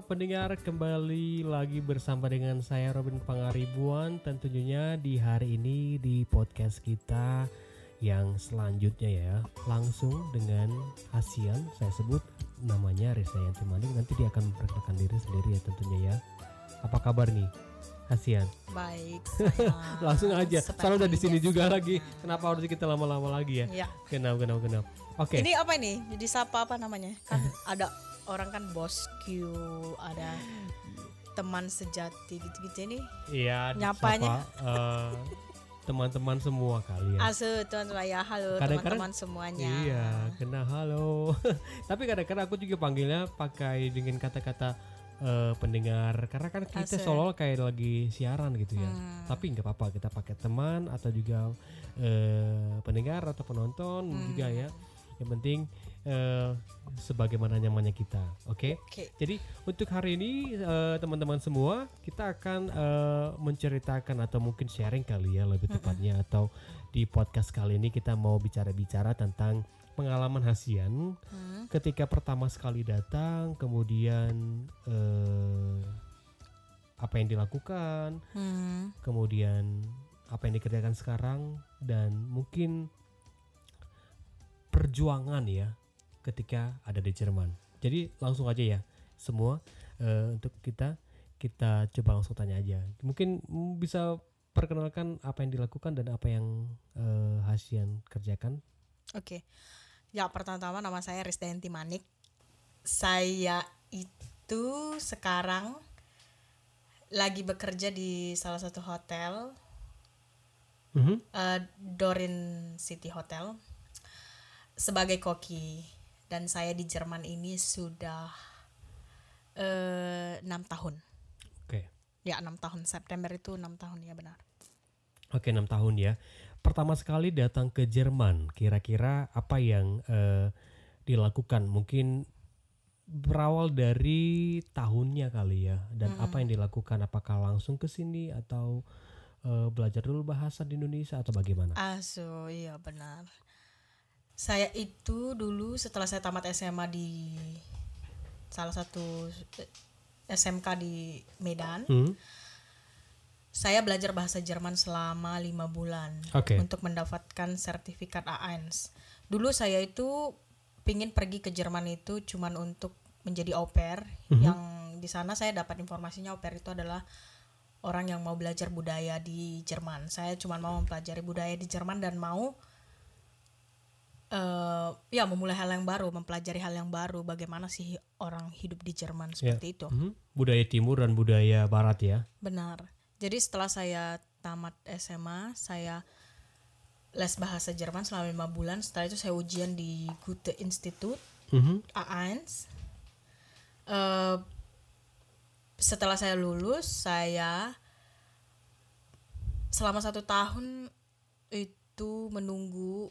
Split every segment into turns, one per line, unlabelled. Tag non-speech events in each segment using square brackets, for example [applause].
Pendengar kembali lagi bersama dengan saya Robin Pangaribuan tentunya di hari ini di podcast kita yang selanjutnya ya langsung dengan Asian saya sebut namanya Risa Yanti Maning nanti dia akan memperkenalkan diri sendiri ya tentunya ya. Apa kabar nih Asian
Baik, [laughs] saya
langsung aja selalu udah di sini juga lagi. Kenapa harus kita lama-lama lagi ya?
Ya.
kenapa kenapa kenapa? Oke.
Ini apa ini? Jadi sapa apa namanya? Kan [laughs] ada orang kan bosku, ada teman sejati gitu-gitu ini.
iya
Nyapanya.
eh, teman-teman semua kalian
Asu tuan saya halo teman-teman semuanya.
Iya, kena halo. [laughs] Tapi kadang-kadang aku juga panggilnya pakai dengan kata-kata eh, pendengar karena kan kita solo kayak lagi siaran gitu ya.
Hmm.
Tapi nggak apa-apa kita pakai teman atau juga eh, pendengar atau penonton
Hmm.
juga ya. Yang penting eh, sebagaimana nyamannya kita, oke?
Oke.
Jadi untuk hari ini eh, teman-teman semua kita akan eh, menceritakan atau mungkin sharing kali ya lebih tepatnya atau di podcast kali ini kita mau bicara-bicara tentang pengalaman Hasian
Hmm.
ketika pertama sekali datang kemudian eh, apa yang dilakukan
Hmm.
kemudian apa yang dikerjakan sekarang dan mungkin perjuangan ya ketika ada di Jerman. Jadi langsung aja ya semua eh, untuk kita kita coba langsung tanya aja. Mungkin mm, bisa perkenalkan apa yang dilakukan dan apa yang eh, Hasian kerjakan.
Oke. Ya pertama-tama nama saya Risdayanti Manik. Saya itu sekarang lagi bekerja di salah satu hotel
Mhm.
eh, Dorin City Hotel sebagai koki dan saya di Jerman ini sudah eh, enam tahun
Oke.
ya enam tahun September itu enam tahun ya benar
Oke, enam tahun ya. Pertama sekali datang ke Jerman, kira-kira apa yang eh, dilakukan? Mungkin berawal dari tahunnya kali ya. Dan apa yang dilakukan? Apakah langsung ke sini atau eh, belajar dulu bahasa di Indonesia atau bagaimana?
Aso iya benar saya itu dulu setelah saya tamat SMA di salah satu eh, SMK di Medan
Hmm?
saya belajar bahasa Jerman selama lima bulan
Oke.
untuk mendapatkan sertifikat A1. Dulu saya itu pingin pergi ke Jerman itu cuman untuk menjadi au pair. Yang di sana saya dapat informasinya au pair itu adalah orang yang mau belajar budaya di Jerman. Saya cuma mau mempelajari budaya di Jerman dan mau eh ya memulai hal yang baru, mempelajari hal yang baru. Bagaimana sih orang hidup di Jerman seperti itu.
Mhm. Budaya Timur dan budaya Barat ya.
Benar. Jadi setelah saya tamat SMA, saya les bahasa Jerman selama lima bulan. Setelah itu saya ujian di Goethe Institut
Mhm.
A1. Eh, setelah saya lulus, saya selama satu tahun itu menunggu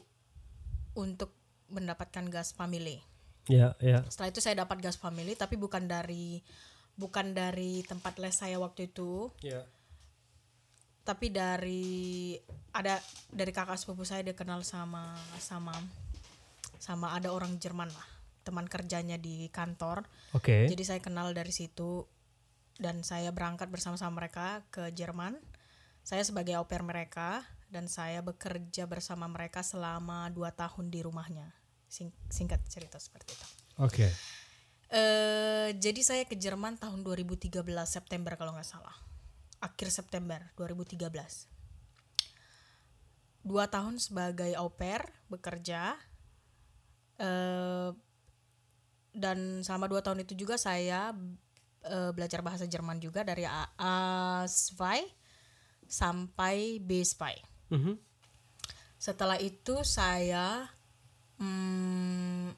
untuk mendapatkan gas family.
Ya, ya.
Setelah itu saya dapat gas family, tapi bukan dari bukan dari tempat les saya waktu itu,
Ya.
tapi dari ada dari kakak sepupu saya dia kenal sama sama sama ada orang Jerman lah teman kerjanya di kantor
Oke.
jadi saya kenal dari situ dan saya berangkat bersama-sama mereka ke Jerman saya sebagai au pair mereka dan saya bekerja bersama mereka selama dua tahun di rumahnya. Sing- singkat cerita seperti itu.
Oke.
eh jadi saya ke Jerman tahun 2013 September kalau nggak salah. Akhir September 2013 dua tahun sebagai au pair bekerja eh dan selama dua tahun itu juga saya eh, belajar bahasa Jerman juga dari A, A2 sampai B2
Mhm.
setelah itu saya hmm,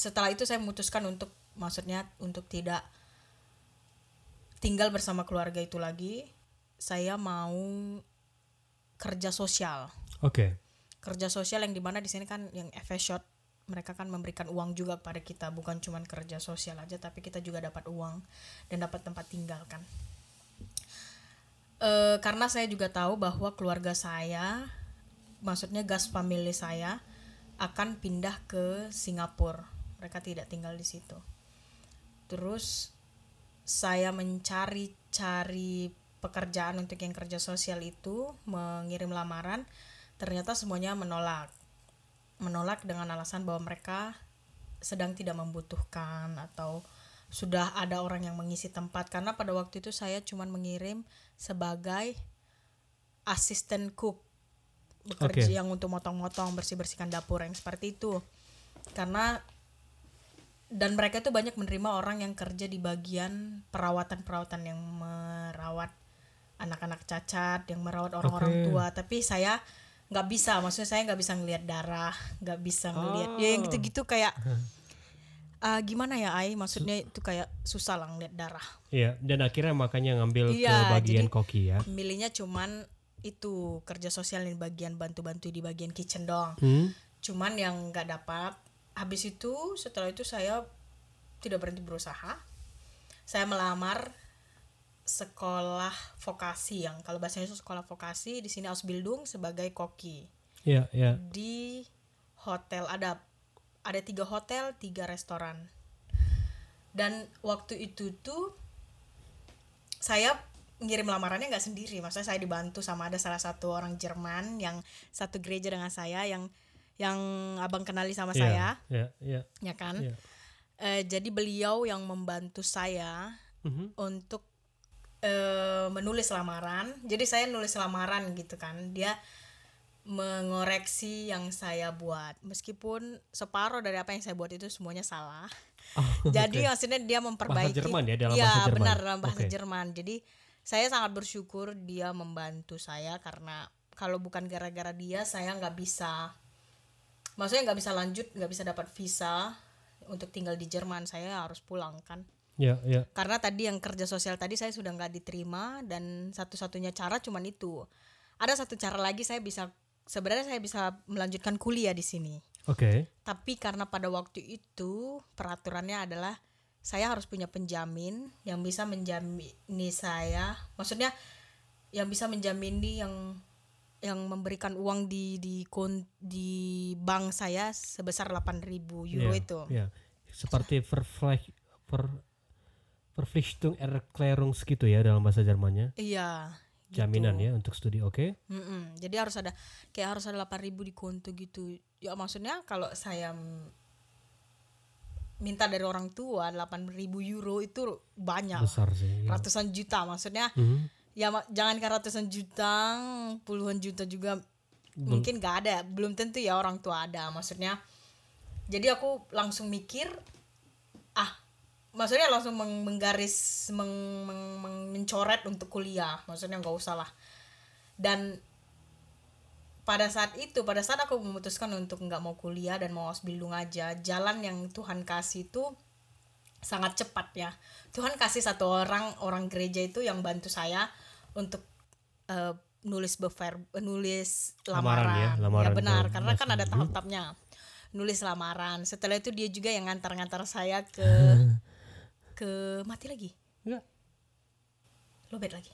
setelah itu saya memutuskan untuk maksudnya untuk tidak tinggal bersama keluarga itu lagi. Saya mau kerja sosial.
Oke.
Kerja sosial yang di mana di sini kan yang FS Shot mereka kan memberikan uang juga kepada kita bukan cuma kerja sosial aja tapi kita juga dapat uang dan dapat tempat tinggal kan. Eh, karena saya juga tahu bahwa keluarga saya, maksudnya gas family saya akan pindah ke Singapura. Mereka tidak tinggal di situ. terus saya mencari cari pekerjaan untuk yang kerja sosial itu mengirim lamaran ternyata semuanya menolak menolak dengan alasan bahwa mereka sedang tidak membutuhkan atau sudah ada orang yang mengisi tempat karena pada waktu itu saya cuma mengirim sebagai asisten cook bekerja
Oke.
yang untuk motong-motong bersih-bersihkan dapur yang seperti itu karena dan mereka tuh banyak menerima orang yang kerja di bagian perawatan-perawatan yang merawat anak-anak cacat yang merawat orang-orang
Oke.
tua tapi saya nggak bisa maksudnya saya nggak bisa ngelihat darah nggak bisa ngelihat ya yang
Oh.
gitu-gitu kayak ah, gimana ya Ai maksudnya itu kayak susah lah ngeliat darah
Iya, dan akhirnya makanya ngambil ke
Iya,
bagian
jadi-
koki ya.
milihnya cuman itu kerja sosial di bagian bantu-bantu di bagian kitchen doang
Hmm?
cuman yang nggak dapat habis itu setelah itu saya tidak berhenti berusaha saya melamar sekolah vokasi yang kalau bahasanya itu sekolah vokasi di sini Ausbildung sebagai koki
Iya, iya.
di hotel ada ada tiga hotel tiga restoran dan waktu itu tuh saya ngirim lamarannya nggak sendiri maksudnya saya dibantu sama ada salah satu orang Jerman yang satu gereja dengan saya yang yang abang kenali sama
Iya,
saya
Iya, iya.
ya kan
Iya.
Eh, jadi beliau yang membantu saya
Mhm.
untuk eh, menulis lamaran. Jadi saya nulis lamaran gitu kan. Dia mengoreksi yang saya buat. Meskipun separuh dari apa yang saya buat itu semuanya salah.
Oh, [laughs]
Jadi
oke.
maksudnya dia memperbaiki.
Jerman ya, dalam
Iya,
bahasa Jerman.
benar dalam bahasa
Oke.
Jerman. Jadi saya sangat bersyukur dia membantu saya karena kalau bukan gara-gara dia saya nggak bisa maksudnya nggak bisa lanjut nggak bisa dapat visa untuk tinggal di Jerman saya harus pulang kan
Iya, iya.
karena tadi yang kerja sosial tadi saya sudah nggak diterima dan satu-satunya cara cuman itu ada satu cara lagi saya bisa sebenarnya saya bisa melanjutkan kuliah di sini
Oke.
tapi karena pada waktu itu peraturannya adalah saya harus punya penjamin yang bisa menjamini saya maksudnya yang bisa menjamini yang yang memberikan uang di di kon, di bank saya sebesar 8.000 euro
Iya,
itu
Iya. Seperti verflecht per Verpflichtung Erklärungs gitu ya dalam bahasa Jermannya.
iya gitu.
Jaminan ya untuk studi, oke?
Mm-mm. Jadi harus ada kayak harus ada 8000 di konto gitu. Ya maksudnya kalau saya minta dari orang tua 8000 euro itu banyak.
Besar sih. ya.
Ratusan juta maksudnya.
Mhm.
Ya ma- jangankan ratusan juta, puluhan juta juga mungkin gak ada. Belum tentu ya orang tua ada maksudnya. Jadi aku langsung mikir maksudnya langsung meng- menggaris meng- meng- meng- mencoret untuk kuliah. Maksudnya nggak usah lah. Dan pada saat itu pada saat aku memutuskan untuk nggak mau kuliah dan mau Ausbildung aja jalan yang Tuhan kasih itu sangat cepat ya. Tuhan kasih satu orang orang gereja itu yang bantu saya untuk eh, nulis bever nulis
Lamaran
lamaran,
ya, lamaran
benar
ke
karena kan ada tahap-tahapnya. Nulis lamaran. Setelah itu dia juga yang ngantar-ngantar saya ke [laughs] ke mati lagi
Enggak.
lobet lagi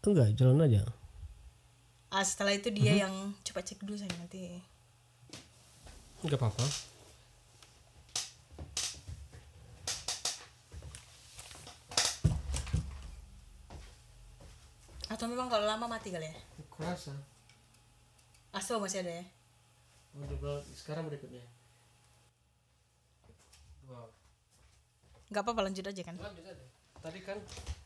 Enggak, jalan aja.
ah, setelah itu dia yang coba cek dulu saya nanti
Enggak apa-apa.
atau memang kalau lama mati kali ya
Kurasa.
aso masih ada ya
sekarang berikutnya.
Nggak apa-apa lanjut aja kan
Lanjut aja. Tadi kan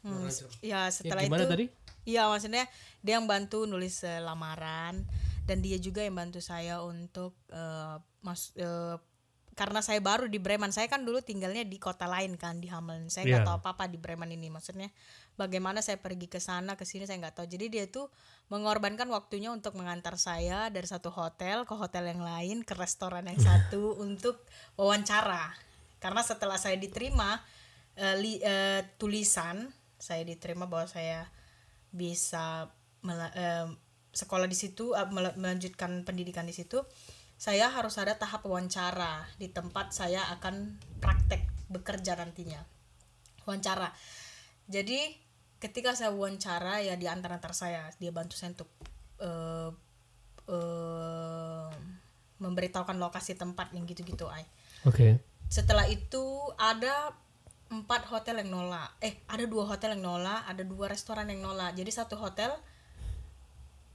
Hmm, ya
Ya,
setelah
gimana
itu
tadi?
Iya maksudnya dia yang bantu nulis eh, lamaran dan dia juga yang bantu saya untuk eh, mas eh, karena saya baru di Bremen saya kan dulu tinggalnya di kota lain kan di Hameln saya nggak
Iya.
tahu apa apa di Bremen ini maksudnya bagaimana saya pergi ke sana ke sini saya nggak tahu jadi dia tuh mengorbankan waktunya untuk mengantar saya dari satu hotel ke hotel yang lain ke restoran yang satu [laughs] untuk wawancara karena setelah saya diterima eh, li- eh, tulisan saya diterima bahwa saya bisa eh, sekolah di situ mel- melanjutkan pendidikan di situ saya harus ada tahap wawancara di tempat saya akan praktek bekerja nantinya. Wawancara. Jadi ketika saya wawancara ya di antar antar saya dia bantu saya untuk eh, eh, memberitahukan lokasi tempat yang gitu-gitu ay
Oke.
Setelah itu ada empat hotel yang nolak. Eh ada dua hotel yang nolak ada dua restoran yang nolak. Jadi satu hotel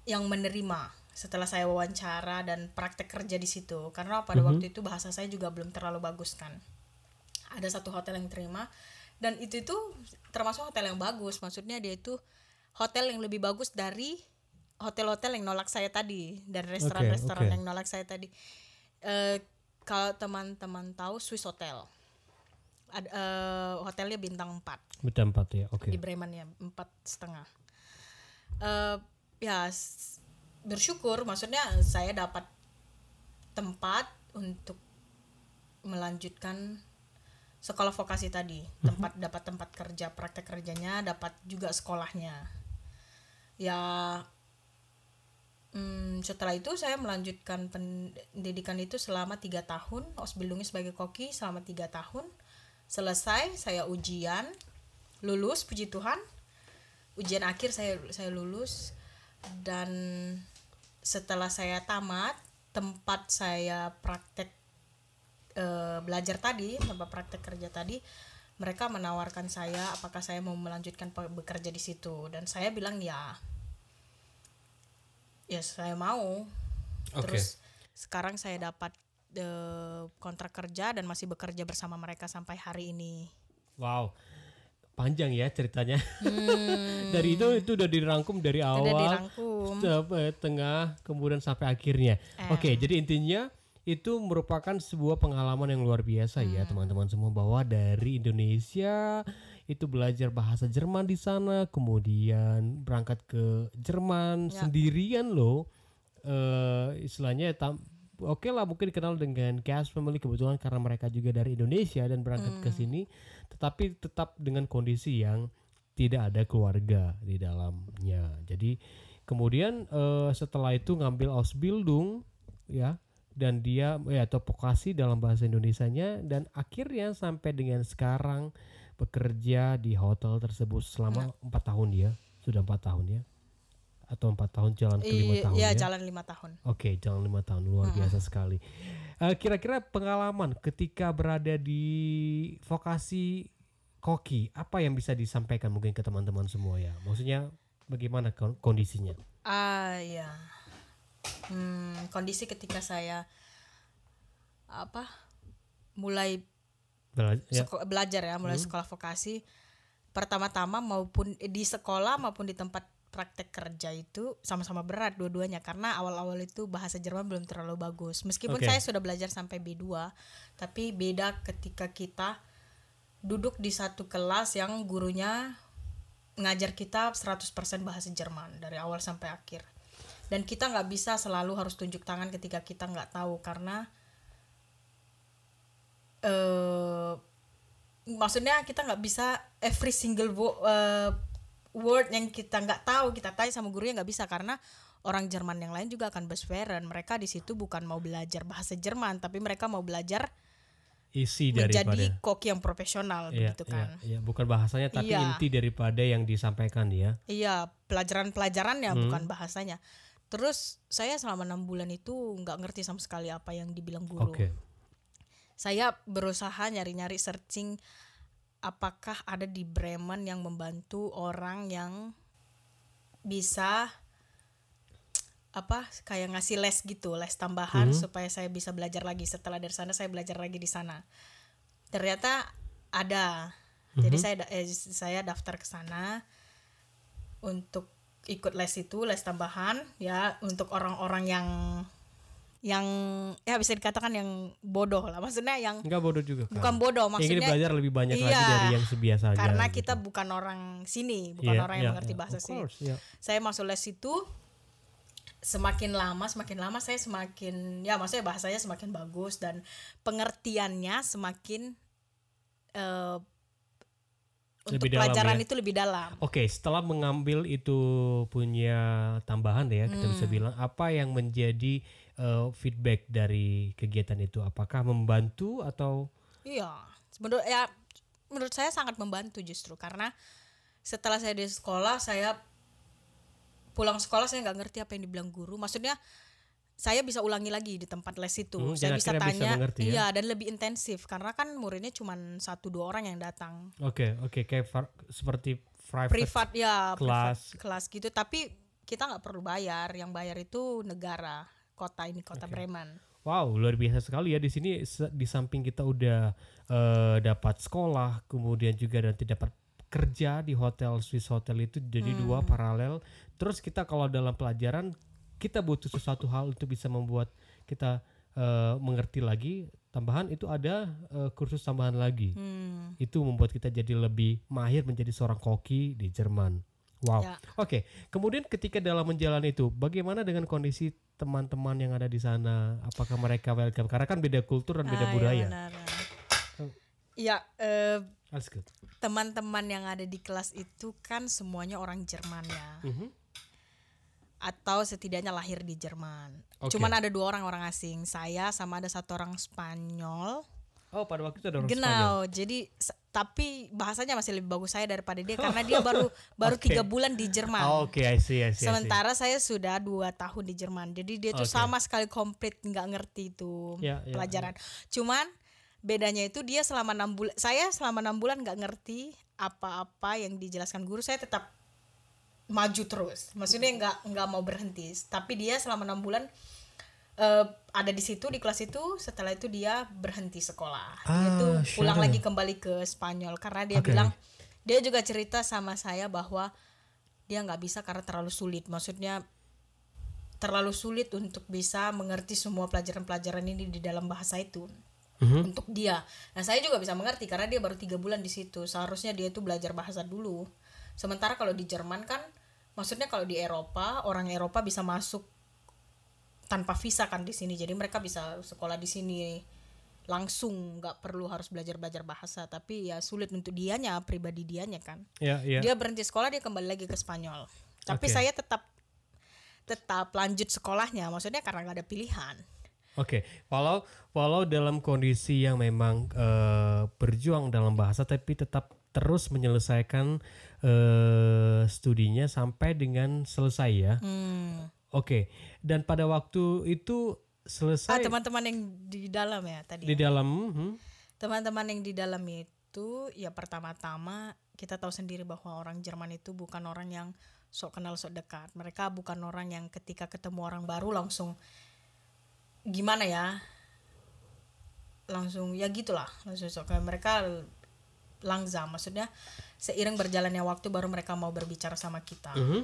yang menerima setelah saya wawancara dan praktek kerja di situ. Karena pada waktu itu bahasa saya juga belum terlalu bagus kan. Ada satu hotel yang terima. Dan itu itu termasuk hotel yang bagus. Maksudnya dia itu hotel yang lebih bagus dari hotel-hotel yang nolak saya tadi. Dan restoran-restoran
oke.
yang nolak saya tadi. Eh, kalau teman-teman tahu Swiss Hotel. Ada eh, hotelnya bintang 4
Bintang empat ya. Oke.
di Bremen ya empat setengah. Eh, ya bersyukur maksudnya saya dapat tempat untuk melanjutkan sekolah vokasi tadi. Tempat dapat tempat kerja praktek kerjanya dapat juga sekolahnya. Ya hmm, setelah itu saya melanjutkan pendidikan itu selama tiga tahun. Ausbildung sebagai koki selama tiga tahun. Selesai saya ujian. Lulus puji Tuhan. Ujian akhir saya saya lulus. Dan setelah saya tamat tempat saya praktek eh, belajar tadi tempat praktek kerja tadi mereka menawarkan saya apakah saya mau melanjutkan bekerja di situ. Dan saya bilang ya ya saya mau
Oke.
terus sekarang saya dapat eh, kontrak kerja dan masih bekerja bersama mereka sampai hari ini
Wow. Panjang ya ceritanya. [laughs] dari itu itu udah dirangkum dari
Hmm. Udah
awal
dirangkum.
sampai tengah kemudian sampai akhirnya. Oke, jadi intinya itu merupakan sebuah pengalaman yang luar biasa ya
Hmm.
teman-teman semua bahwa dari Indonesia itu belajar bahasa Jerman di sana, kemudian berangkat ke Jerman
Ya.
sendirian loh. eh istilahnya tam- Oke lah mungkin dikenal dengan Gas Family kebetulan karena mereka juga dari Indonesia dan berangkat ke sini tetapi tetap dengan kondisi yang tidak ada keluarga di dalamnya. Jadi kemudian eh, setelah itu ngambil Ausbildung ya dan dia ya atau vokasi dalam bahasa Indonesianya dan akhirnya sampai dengan sekarang bekerja di hotel tersebut selama empat tahun ya sudah empat tahun ya atau empat tahun jalan ke lima
Iya,
tahun
iya,
ya
jalan lima tahun.
Oke, jalan lima tahun luar biasa sekali. Eh, Kira-kira pengalaman ketika berada di vokasi koki, apa yang bisa disampaikan mungkin ke teman-teman semua ya? Maksudnya bagaimana kon- kondisinya?
Ah ya. Hmm, kondisi ketika saya apa mulai
Bela- ya.
belajar ya, mulai sekolah vokasi pertama-tama maupun di sekolah maupun di tempat praktek kerja itu sama-sama berat dua-duanya karena awal-awal itu bahasa Jerman belum terlalu bagus. Meskipun
Oke.
saya sudah belajar sampai B2, tapi beda ketika kita duduk di satu kelas yang gurunya ngajar kita 100% bahasa Jerman dari awal sampai akhir. Dan kita nggak bisa selalu harus tunjuk tangan ketika kita nggak tahu karena eh maksudnya kita nggak bisa every single wo- eh, word yang kita nggak tahu kita tanya sama gurunya nggak bisa karena orang Jerman yang lain juga akan berswearan mereka di situ bukan mau belajar bahasa Jerman tapi mereka mau belajar
Isi
menjadi
daripada
koki yang profesional
Iya,
begitu
iya,
kan
iya, bukan bahasanya tapi
Iya.
inti daripada yang disampaikan ya.
Iya, pelajaran-pelajarannya
Hmm.
bukan bahasanya. Terus saya selama enam bulan itu nggak ngerti sama sekali apa yang dibilang guru.
Oke.
Saya berusaha nyari-nyari searching apakah ada di Bremen yang membantu orang yang bisa apa kayak ngasih les gitu, les tambahan supaya saya bisa belajar lagi. Setelah dari sana saya belajar lagi di sana. Ternyata ada. Jadi saya eh, saya daftar ke sana untuk ikut les itu, les tambahan ya untuk orang-orang yang yang ya bisa dikatakan yang bodoh lah. Maksudnya yang
Enggak bodoh juga kan.
bukan bodoh maksudnya
belajar lebih banyak lagi
Iya,
dari yang sebiasa
karena
gitu.
kita bukan orang sini, bukan
Iya,
orang
iya,
yang mengerti
iya,
bahasa
of
sini.
course, iya.
Saya masuk les itu semakin lama semakin lama saya semakin ya maksudnya bahasanya semakin bagus dan pengertiannya semakin eh, untuk
Lebih dalam
pelajaran
ya.
itu lebih dalam.
Oke, setelah mengambil itu punya tambahan ya, kita
Hmm.
bisa bilang apa yang menjadi eh, feedback dari kegiatan itu? Apakah membantu atau
Iya, menurut ya menurut saya sangat membantu justru karena setelah saya di sekolah saya pulang sekolah saya nggak ngerti apa yang dibilang guru. Maksudnya saya bisa ulangi lagi di tempat les itu.
Hmm,
saya bisa
akhirnya bisa
tanya,
mengerti ya?
iya dan lebih intensif karena kan muridnya cuma satu dua orang yang datang.
Oke, oke kayak var- seperti private,
Privat ya,
kelas.
kelas gitu. Tapi kita nggak perlu bayar. Yang bayar itu negara, kota ini kota Bremen.
Wow, luar biasa sekali ya di sini di samping kita udah eh, dapat sekolah, kemudian juga nanti dapat kerja di hotel Swiss Hotel itu jadi dua paralel. Terus kita kalau dalam pelajaran kita butuh sesuatu hal untuk bisa membuat kita eh, mengerti lagi. Tambahan itu ada eh, kursus tambahan lagi.
Hmm.
Itu membuat kita jadi lebih mahir menjadi seorang koki di Jerman. Wow.
Ya.
Oke, kemudian ketika dalam menjalani itu, bagaimana dengan kondisi teman-teman yang ada di sana? Apakah mereka welcome? Karena kan beda kultur dan beda
Ah,
budaya.
Ya, benar. Ya, eh,
good.
teman-teman yang ada di kelas itu kan semuanya orang Jerman ya.
Mhm.
Atau setidaknya lahir di Jerman.
Oke.
Cuman ada dua orang orang asing, saya sama ada satu orang Spanyol.
Oh, pada waktu itu ada orang Spanyol.
Genau, jadi s- tapi bahasanya masih lebih bagus saya daripada dia [laughs] karena dia baru baru tiga bulan di Jerman.
Oh, Oke, I see, I see, I see.
Sementara saya sudah dua tahun di Jerman, jadi dia tuh
Oke.
sama sekali komplit nggak ngerti itu
Ya, ya,
pelajaran. Cuman bedanya itu dia selama enam bulan, saya selama enam bulan nggak ngerti apa-apa yang dijelaskan guru, saya tetap maju terus. Maksudnya nggak nggak mau berhenti. Tapi dia selama enam bulan eh, ada di situ di kelas itu. Setelah itu dia berhenti sekolah. dia
Ah,
tuh pulang
sure.
lagi kembali ke Spanyol karena dia
Oke.
bilang dia juga cerita sama saya bahwa dia nggak bisa karena terlalu sulit. Maksudnya terlalu sulit untuk bisa mengerti semua pelajaran-pelajaran ini di dalam bahasa itu
Mhm.
untuk dia. Nah saya juga bisa mengerti karena dia baru tiga bulan di situ. Seharusnya dia itu belajar bahasa dulu. Sementara kalau di Jerman kan, maksudnya kalau di Eropa orang Eropa bisa masuk tanpa visa kan di sini. Jadi mereka bisa sekolah di sini langsung, nggak perlu harus belajar belajar bahasa. Tapi ya sulit untuk dianya, pribadi dianya kan.
Ya, ya.
Dia berhenti sekolah dia kembali lagi ke Spanyol. Tapi
Oke.
saya tetap tetap lanjut sekolahnya. Maksudnya karena nggak ada pilihan.
Oke, walau walau dalam kondisi yang memang eh, berjuang dalam bahasa tapi tetap terus menyelesaikan eh, studinya sampai dengan selesai ya.
Hmm.
Oke, dan pada waktu itu
Ah,
selesai
teman-teman yang di dalam ya tadi.
di
ya.
dalam hmm,
Teman-teman yang di dalam itu ya pertama-tama kita tahu sendiri bahwa orang Jerman itu bukan orang yang sok kenal sok dekat. Mereka bukan orang yang ketika ketemu orang baru langsung gimana ya? Langsung ya gitulah, langsung sok kayak mereka langsam maksudnya seiring berjalannya waktu baru mereka mau berbicara sama kita.
mhm.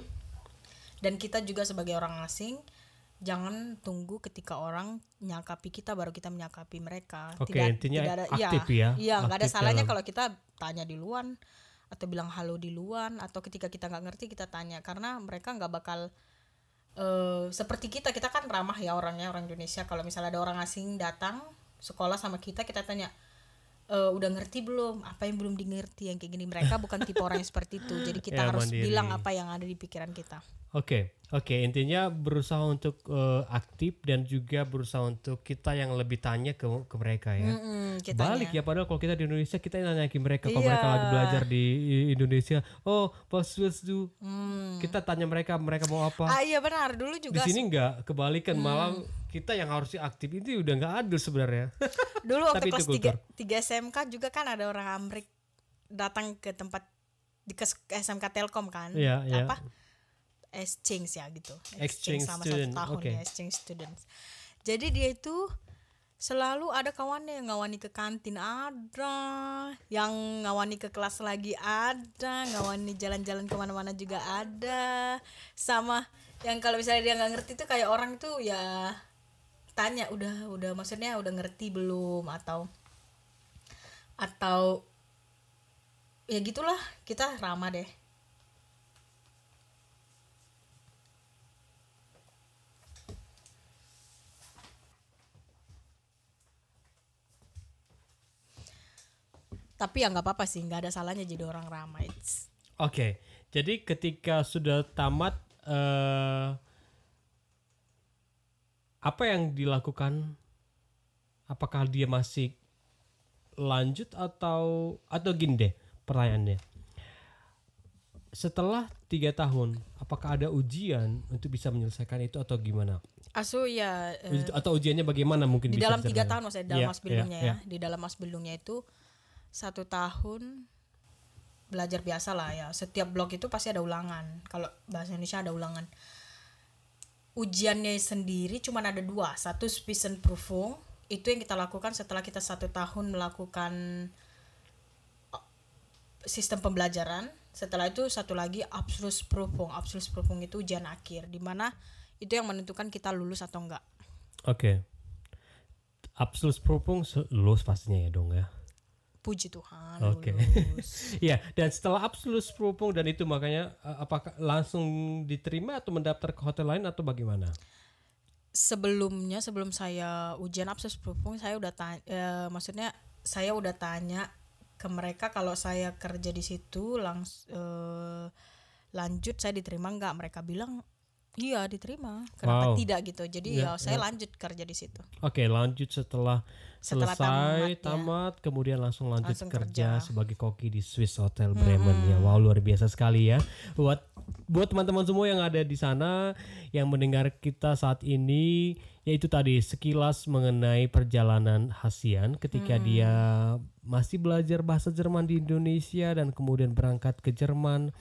Dan kita juga sebagai orang asing jangan tunggu ketika orang nyakapi kita baru kita menyakapi mereka.
Oke, intinya aktif
iya,
ya,
Iya, nggak ada salahnya
dalam-
kalau kita tanya di luar atau bilang halo di luar atau ketika kita nggak ngerti kita tanya. Karena mereka nggak bakal eh seperti kita. Kita kan ramah ya orangnya orang Indonesia. Kalau misalnya ada orang asing datang sekolah sama kita kita tanya "Eh, udah ngerti belum? Apa yang belum dimengerti? Yang kayak gini. Mereka bukan tipe orang yang seperti itu. Jadi kita [laughs]
Ya,
harus
mandiri.
bilang apa yang ada di pikiran kita.
Oke, oke. Intinya berusaha untuk eh, aktif dan juga berusaha untuk kita yang lebih tanya ke ke mereka ya.
Mm-mm, kitanya.
Balik ya padahal kalau kita di Indonesia kita nanya ke mereka kalau
Iya.
mereka lagi belajar di Indonesia, oh was was do.
Hmm.
Kita tanya mereka mereka mau apa.
Ah iya benar dulu
Di
juga
sini nggak kebalikan malah kita yang harusnya aktif itu udah nggak adil sebenarnya. [laughs]
dulu waktu kelas
kultur.
3, 3 SMK juga kan ada orang Amrik datang ke tempat di ke SMK Telkom kan
Iya, iya.
apa exchange ya gitu.
Exchange
sama
student,
satu tahun
oke.
ya exchange students. Jadi dia itu selalu ada kawannya yang ngawani ke kantin ada. Yang ngawani ke kelas lagi ada. Ngawani jalan-jalan ke mana-mana juga ada. Sama yang kalau misalnya dia nggak ngerti tuh kayak orang tuh ya tanya udah udah maksudnya udah ngerti belum? Atau atau ya gitulah kita ramah deh tapi ya nggak apa-apa sih nggak ada salahnya jadi orang ramah It's-
Oke, jadi ketika sudah tamat eh apa yang dilakukan? Apakah dia masih lanjut atau atau gini deh pertanyaannya? Setelah tiga tahun, apakah ada ujian untuk bisa menyelesaikan itu atau gimana?
Asu ya
Uji- Atau ujiannya bagaimana mungkin
di
bisa
dalam tiga tahun maksudnya dalam
Iya,
mas bildungnya
iya,
ya di dalam mas itu satu tahun belajar biasa lah ya. Setiap blok itu pasti ada ulangan. Kalau bahasa Indonesia ada ulangan. Ujiannya sendiri cuma ada dua. Satu Spitzenprüfung itu yang kita lakukan setelah kita satu tahun melakukan uh, sistem pembelajaran. Setelah itu satu lagi Abschlussprüfung Abschlussprüfung itu ujian akhir di mana itu yang menentukan kita lulus atau enggak.
Oke. Abschlussprüfung se- lulus pastinya ya dong ya.
Puji Tuhan
Oke.
lulus. [laughs]
Iya, dan setelah Abschlussprüfung dan itu makanya eh, apakah langsung diterima atau mendaftar ke hotel lain atau bagaimana?
Sebelumnya sebelum saya ujian Abschlussprüfung saya udah tanya eh, maksudnya saya udah tanya ke mereka kalau saya kerja di situ langs eh, lanjut saya diterima nggak? Mereka bilang iya diterima. Kenapa
Wow.
tidak gitu? Jadi
Ya,
ya, saya lanjut kerja di situ.
Oke, lanjut setelah,
Setelah
selesai
tamat, ya.
tamat, kemudian langsung lanjut
Langsung
kerja,
kerja.
sebagai koki di Swiss Hotel Bremen ya. Wow, luar biasa sekali ya. Buat buat teman-teman semua yang ada di sana yang mendengar kita saat ini yaitu tadi sekilas mengenai perjalanan Hasian ketika dia masih belajar bahasa Jerman di Indonesia dan kemudian berangkat ke Jerman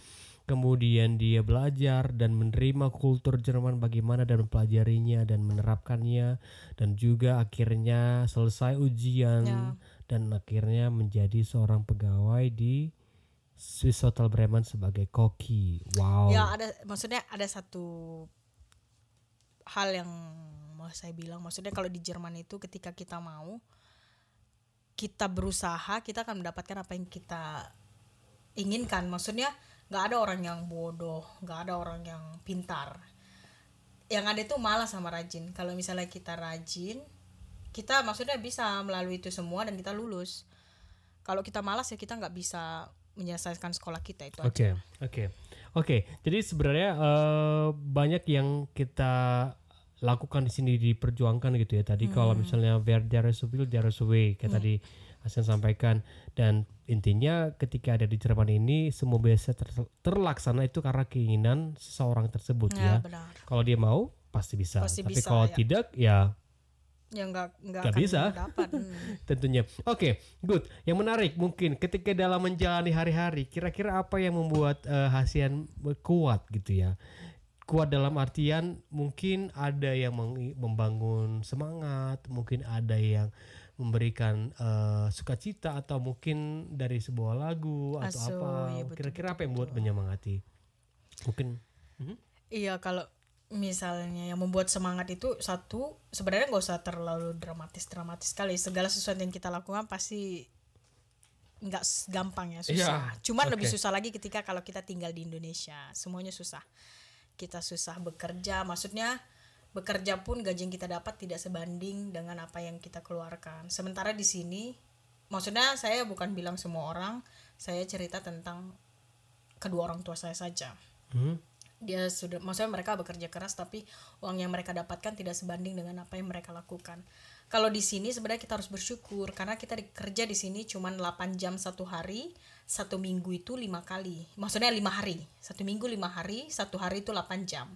kemudian dia belajar dan menerima kultur Jerman bagaimana dan mempelajarinya dan menerapkannya dan juga akhirnya selesai ujian
Ya.
dan akhirnya menjadi seorang pegawai di Swiss Hotel Bremen sebagai koki. Wow.
Ya ada maksudnya ada satu hal yang mau saya bilang maksudnya kalau di Jerman itu ketika kita mau kita berusaha kita akan mendapatkan apa yang kita inginkan maksudnya nggak ada orang yang bodoh nggak ada orang yang pintar yang ada itu malas sama rajin kalau misalnya kita rajin kita maksudnya bisa melalui itu semua dan kita lulus kalau kita malas ya kita nggak bisa menyelesaikan sekolah kita itu.
Oke, oke, oke. Jadi sebenarnya eh, banyak yang kita lakukan di sini diperjuangkan gitu ya. Tadi kalau misalnya wer der is will, there is a way, kayak tadi Hasan sampaikan. Dan intinya ketika ada di Jerman ini semua biasa ter- terlaksana itu karena keinginan seseorang tersebut
Ya,
ya.
benar.
Kalau dia mau pasti bisa.
Pasti
Tapi
bisa,
kalau
ya.
tidak ya
ya nggak nggak akan
bisa.
dapat [laughs] Hmm.
tentunya. Oke, good. Yang menarik mungkin ketika dalam menjalani hari-hari, kira-kira apa yang membuat eh, Hasian kuat gitu ya? Kuat dalam artian mungkin ada yang membangun semangat, mungkin ada yang memberikan eh, sukacita atau mungkin dari sebuah lagu atau
Aso,
apa.
iya, betul,
Kira-kira
betul,
apa yang membuat menyemangati? Mungkin Mhm.
iya kalau misalnya yang membuat semangat itu satu sebenarnya nggak usah terlalu dramatis dramatis sekali segala sesuatu yang kita lakukan pasti nggak gampang ya susah
Iya,
cuman lebih
oke.
susah lagi ketika kalau kita tinggal di Indonesia semuanya susah kita susah bekerja maksudnya bekerja pun gaji yang kita dapat tidak sebanding dengan apa yang kita keluarkan sementara di sini maksudnya saya bukan bilang semua orang saya cerita tentang kedua orang tua saya saja
Mhm.
Dia sudah maksudnya mereka bekerja keras tapi uang yang mereka dapatkan tidak sebanding dengan apa yang mereka lakukan kalau di sini sebenarnya kita harus bersyukur karena kita kerja di sini cuma 8 jam satu hari satu minggu itu lima kali maksudnya lima hari satu minggu lima hari satu hari itu 8 jam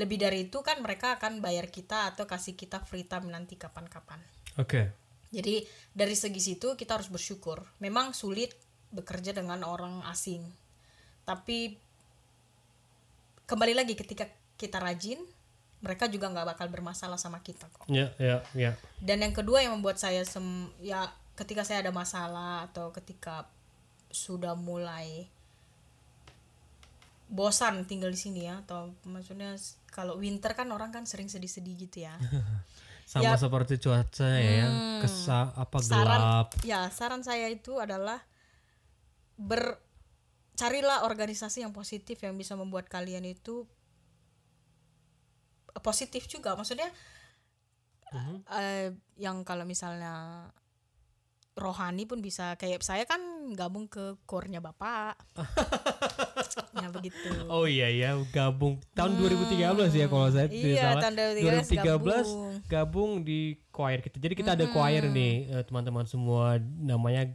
lebih dari itu kan mereka akan bayar kita atau kasih kita free time nanti kapan-kapan
Oke.
jadi dari segi situ kita harus bersyukur. Memang sulit bekerja dengan orang asing. Tapi kembali lagi ketika kita rajin, mereka juga nggak bakal bermasalah sama kita kok.
Ya, ya, ya.
Dan yang kedua yang membuat saya sem ya ketika saya ada masalah atau ketika sudah mulai bosan tinggal di sini ya atau maksudnya kalau winter kan orang kan sering sedih-sedih gitu ya. [laughs]
Sama
Ya.
seperti cuaca ya,
Hmm.
kesa apa
saran
gelap.
ya saran saya itu adalah ber carilah organisasi yang positif yang bisa membuat kalian itu eh, positif juga maksudnya
Mhm.
eh, yang kalau misalnya rohani pun bisa kayak saya kan gabung ke core-nya bapak [laughs] ya begitu
Oh iya ya, gabung tahun 2013 ya kalau saya tidak
iya
salah.
tahun 2013
2013
gabung.
gabung di choir kita. Jadi kita ada choir nih eh, teman-teman semua namanya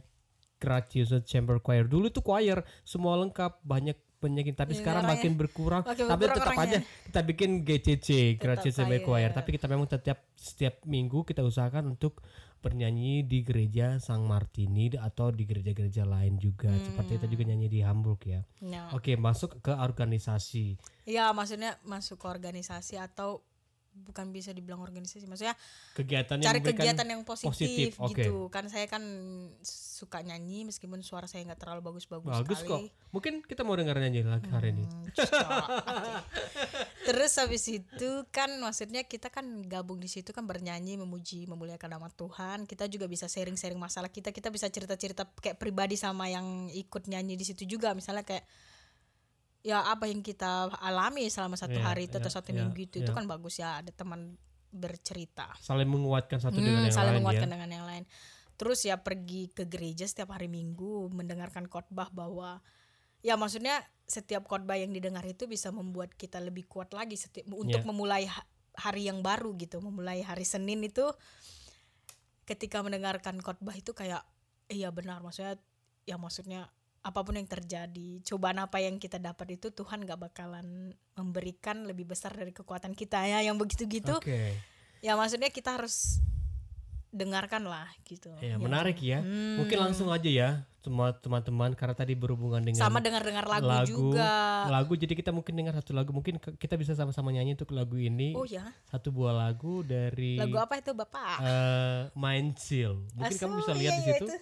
Gratius Chamber Choir. Dulu tuh choir semua lengkap, banyak penyakit tapi
Iya,
sekarang
orangnya-
makin berkurang
makin
tapi
berkurang
tetap
orangnya.
aja kita bikin GCC Gracious
aja.
Choir tapi kita memang setiap setiap minggu kita usahakan untuk bernyanyi di gereja Sang Martini atau di gereja-gereja lain juga seperti kita juga nyanyi di Hamburg ya
Ya.
oke masuk ke organisasi
Iya, maksudnya masuk ke organisasi atau bukan bisa dibilang organisasi, maksudnya
kegiatan
cari kegiatan yang positif,
positif,
gitu. Kan saya kan suka nyanyi meskipun suara saya nggak terlalu bagus-bagus
bagus kok
sekali.
mungkin kita mau dengar nyanyi lagi hari ini
Hmm. Oke. [laughs] Terus habis itu kan maksudnya kita kan gabung di situ kan bernyanyi, memuji, memuliakan nama Tuhan. Kita juga bisa sharing-sharing masalah kita. Kita bisa cerita-cerita kayak pribadi sama yang ikut nyanyi di situ juga. Misalnya kayak ya apa yang kita alami selama satu
Iya,
hari itu atau
iya,
satu
iya,
minggu itu itu
iya.
kan bagus ya ada teman bercerita.
saling menguatkan satu dengan
Hmm,
yang
saling
lain
menguatkan
ya
dengan yang lain. Terus ya pergi ke gereja setiap hari Minggu mendengarkan khotbah bahwa ya maksudnya setiap khotbah yang didengar itu bisa membuat kita lebih kuat lagi setiap untuk
Iya.
memulai ha- hari yang baru gitu, memulai hari Senin itu ketika mendengarkan khotbah itu kayak iya benar maksudnya ya maksudnya apa pun yang terjadi, cobaan apa yang kita dapat itu Tuhan gak bakalan memberikan lebih besar dari kekuatan kita ya yang begitu gitu
oke.
Ya maksudnya kita harus dengarkan lah gitu.
Ya
Ya.
menarik ya. Mungkin langsung aja ya semua teman-teman karena tadi berhubungan dengan
sama dengar-dengar lagu,
lagu
juga.
lagu jadi kita mungkin dengar satu lagu. Mungkin kita bisa sama-sama nyanyi untuk lagu ini.
Oh ya
satu buah lagu dari
lagu apa itu bapak?
Eh, Mind Chill mungkin kamu
Asal,
bisa lihat
iya,
di
iya,
situ.
itu.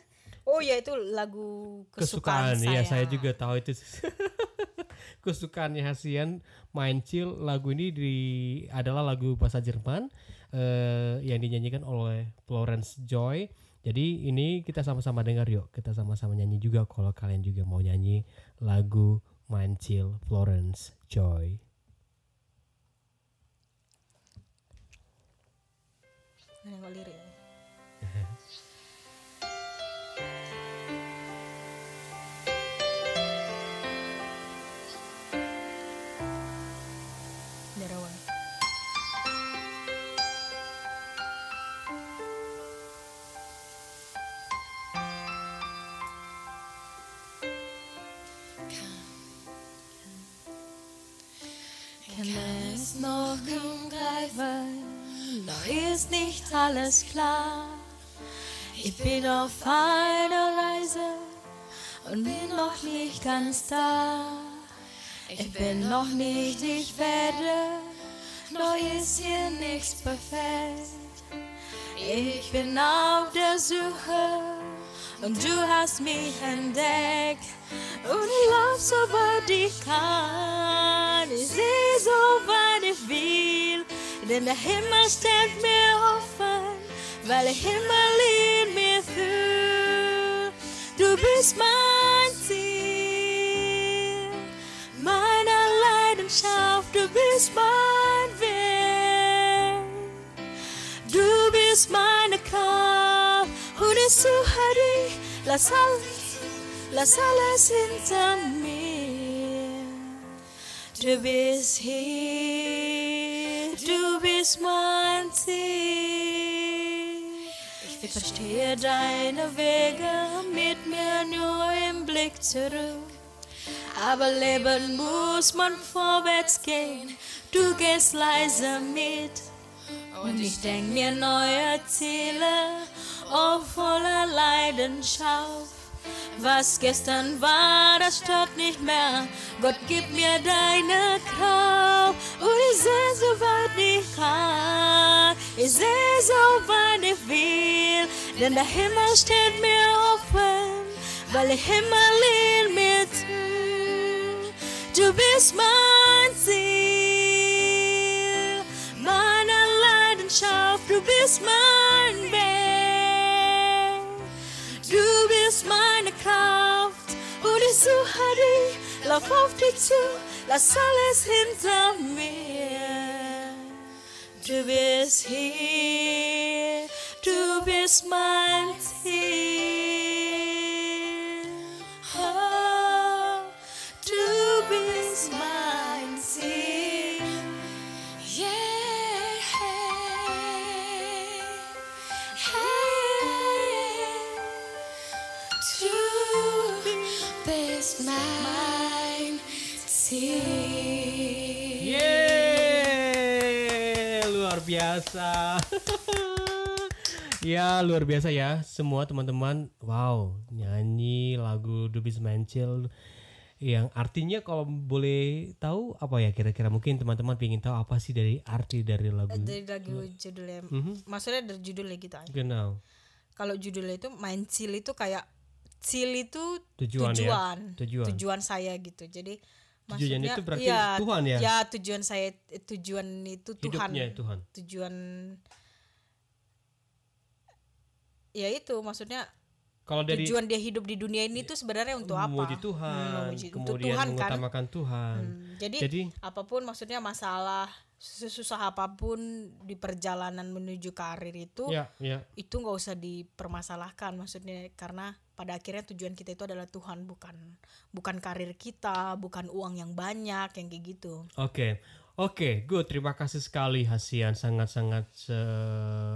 Oh ya itu lagu kesukaan,
kesukaan
saya.
ya saya juga tahu itu [laughs] kesukaannya Hasian Mind Chill. Lagu ini di adalah lagu bahasa Jerman eh, yang dinyanyikan oleh Florence Joy. Jadi ini kita sama-sama dengar yuk. Kita sama-sama nyanyi juga. Kalau kalian juga mau nyanyi lagu Mind Chill Florence Joy.
Nengok lirik
noch umgreifen, noch ist nicht alles klar. Ich bin auf einer Reise und bin noch nicht ganz da. Ich bin noch nicht, ich werde, noch ist hier nichts perfekt. Ich bin auf der Suche und du hast mich entdeckt. Und ich lauf so weit ich kann, Then the hymn stand me often, while the hymn lead me through to peace mighty. Mine are light and shaft to be mine veil. Do peace mine a call, who is so hurry, la Salle, la Salle, is in me. To be here. Du bist mein Ziel. Ich verstehe deine Wege mit mir nur im Blick zurück. Aber leben muss man vorwärts gehen, du gehst leise mit. Und ich denk mir neue Ziele, oh voller Leidenschaft. Was gestern war, das stört nicht mehr. Gott, gib mir deine Kraft. Und ich seh so weit ich kann. Ich seh so weit ich will. Denn der Himmel steht mir offen, weil ich Himmel in mir fühl. Du bist mein Ziel, meine Leidenschaft. Du bist mein Weg. Du bist meine Kraft suche dich, lauf auf dich zu, lass alles hinter mir. Du bist hier, du bist mein Ziel.
Biasa. [laughs] ya luar biasa ya semua teman-teman. Wow nyanyi lagu Dubis Mencil yang artinya kalau boleh tahu apa ya kira-kira mungkin teman-teman ingin tahu apa sih dari arti dari lagu
dari lagu judulnya
Mhm.
maksudnya dari judulnya gitu aja
Genau
kalau judulnya itu main itu kayak chill itu
Tujuan ya?
tujuan
Tujuan.
tujuan saya gitu jadi
Tujuan
maksudnya
itu berarti
iya,
Tuhan ya?
ya tujuan saya tujuan itu Tuhan.
hidupnya Tuhan.
Tujuan ya itu maksudnya
kalau dari
tujuan dia hidup di dunia ini tuh sebenarnya untuk apa?
Memuji Tuhan
Hmm, memuji- untuk
kemudian
Tuhan kan?
mengutamakan Tuhan.
Hmm, jadi,
jadi
apa pun maksudnya masalah sesusah apa pun di perjalanan menuju karir itu
ya ya.
itu nggak usah dipermasalahkan maksudnya karena pada akhirnya tujuan kita itu adalah Tuhan bukan bukan karir kita bukan uang yang banyak yang kayak gitu
Oke, oke, good. Terima kasih sekali Hasian, sangat-sangat se-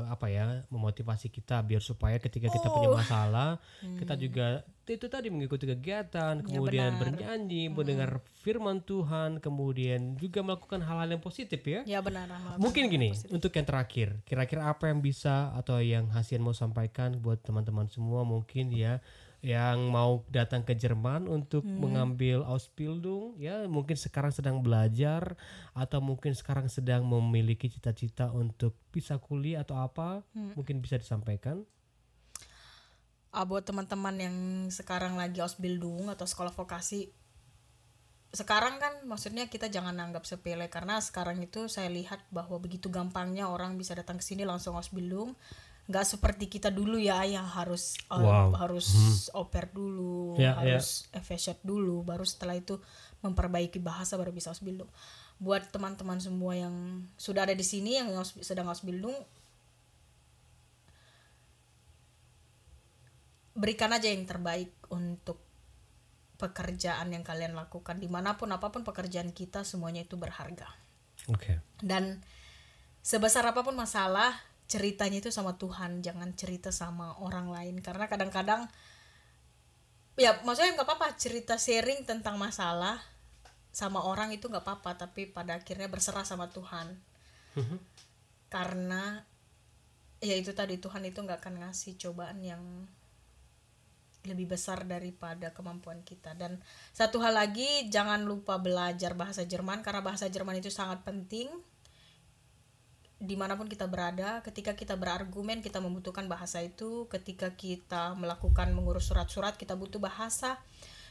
apa ya memotivasi kita biar supaya ketika kita punya
Oh.
masalah, kita juga itu tadi mengikuti kegiatan, kemudian
benar.
bernyanyi, mendengar firman Tuhan, kemudian juga melakukan hal-hal yang positif ya.
ya benar Amal.
Mungkin gini, untuk yang terakhir, kira-kira apa yang bisa atau yang Hasian mau sampaikan buat teman-teman semua mungkin ya yang mau datang ke Jerman untuk mengambil Ausbildung ya mungkin sekarang sedang belajar atau mungkin sekarang sedang memiliki cita-cita untuk bisa kuliah atau apa mungkin bisa disampaikan
ah, buat teman-teman yang sekarang lagi Ausbildung atau sekolah vokasi sekarang kan maksudnya kita jangan anggap sepele karena sekarang itu saya lihat bahwa begitu gampangnya orang bisa datang ke sini langsung Ausbildung nggak seperti kita dulu ya yang harus uh,
Wow.
harus oper dulu
Ya,
harus FSHOT dulu baru setelah itu memperbaiki bahasa baru bisa Ausbildung buat teman-teman semua yang sudah ada di sini yang sedang Ausbildung berikan aja yang terbaik untuk pekerjaan yang kalian lakukan. Di mana pun apa pun pekerjaan kita semuanya itu berharga.
Oke.
Dan sebesar apa pun masalah ceritanya itu sama Tuhan. Jangan cerita sama orang lain. Karena kadang-kadang ya maksudnya nggak apa-apa. Cerita sharing tentang masalah sama orang itu nggak apa-apa. Tapi pada akhirnya berserah sama Tuhan. Karena ya itu tadi Tuhan itu nggak akan ngasih cobaan yang lebih besar daripada kemampuan kita. Dan satu hal lagi jangan lupa belajar bahasa Jerman karena bahasa Jerman itu sangat penting di mana pun kita berada. Ketika kita berargumen kita membutuhkan bahasa itu. Ketika kita melakukan mengurus surat-surat kita butuh bahasa.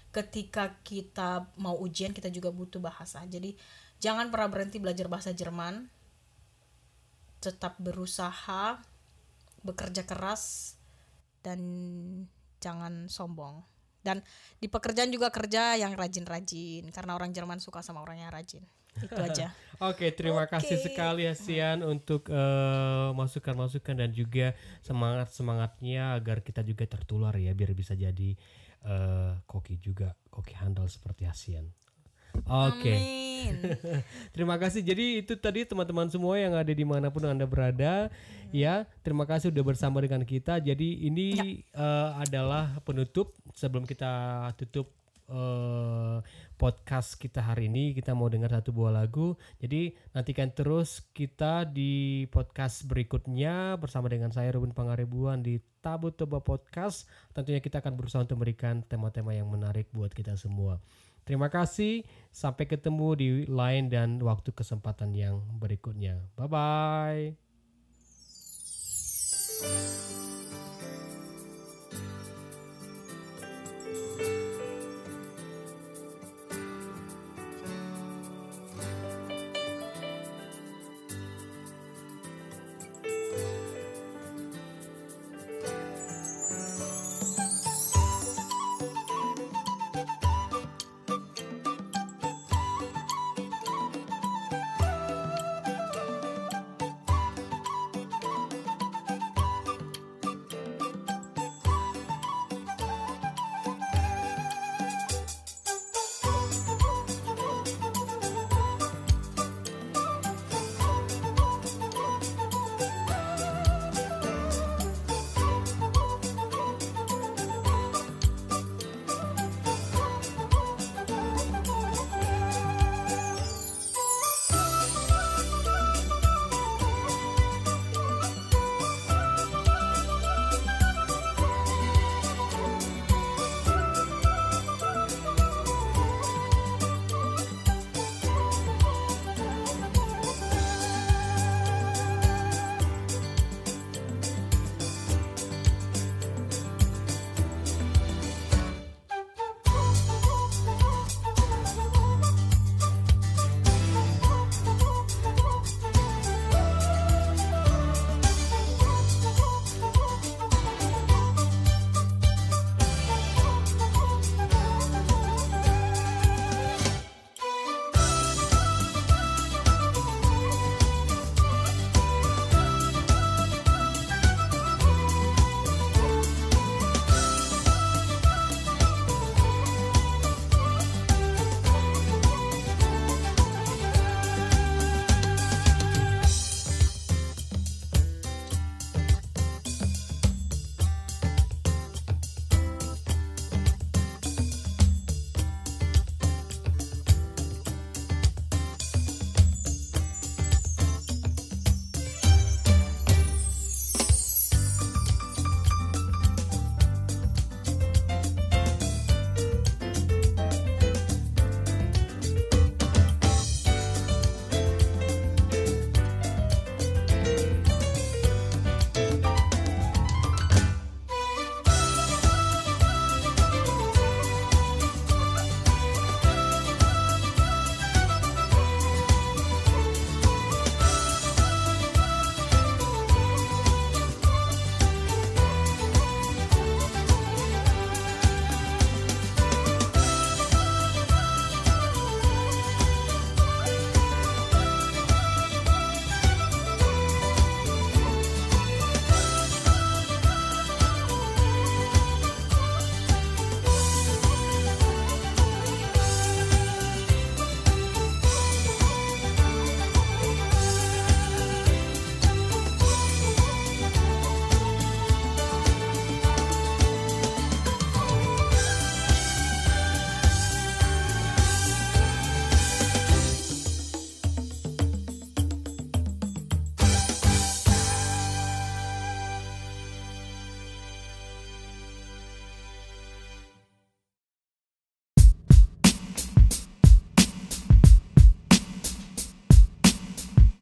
Ketika kita mau ujian kita juga butuh bahasa. Jadi jangan pernah berhenti belajar bahasa Jerman. Tetap berusaha bekerja keras dan jangan sombong dan di pekerjaan juga kerja yang rajin-rajin karena orang Jerman suka sama orang yang rajin itu [laughs] aja
Oke, terima
Oke.
kasih sekali Hasian untuk eh, masukan-masukan dan juga semangat-semangatnya agar kita juga tertular ya biar bisa jadi eh, koki juga, koki handal seperti Hasian. Oke,
Amin. [laughs]
terima kasih. Jadi itu tadi teman-teman semua yang ada di mana pun anda berada, ya terima kasih udah bersama dengan kita. Jadi ini eh, adalah penutup sebelum kita tutup eh, podcast kita hari ini kita mau dengar satu buah lagu. Jadi nantikan terus kita di podcast berikutnya bersama dengan saya Ruben Pangaribuan di Tabu Toba Podcast. Tentunya kita akan berusaha untuk memberikan tema-tema yang menarik buat kita semua. Terima kasih. Sampai ketemu di lain dan waktu kesempatan yang berikutnya. Bye bye.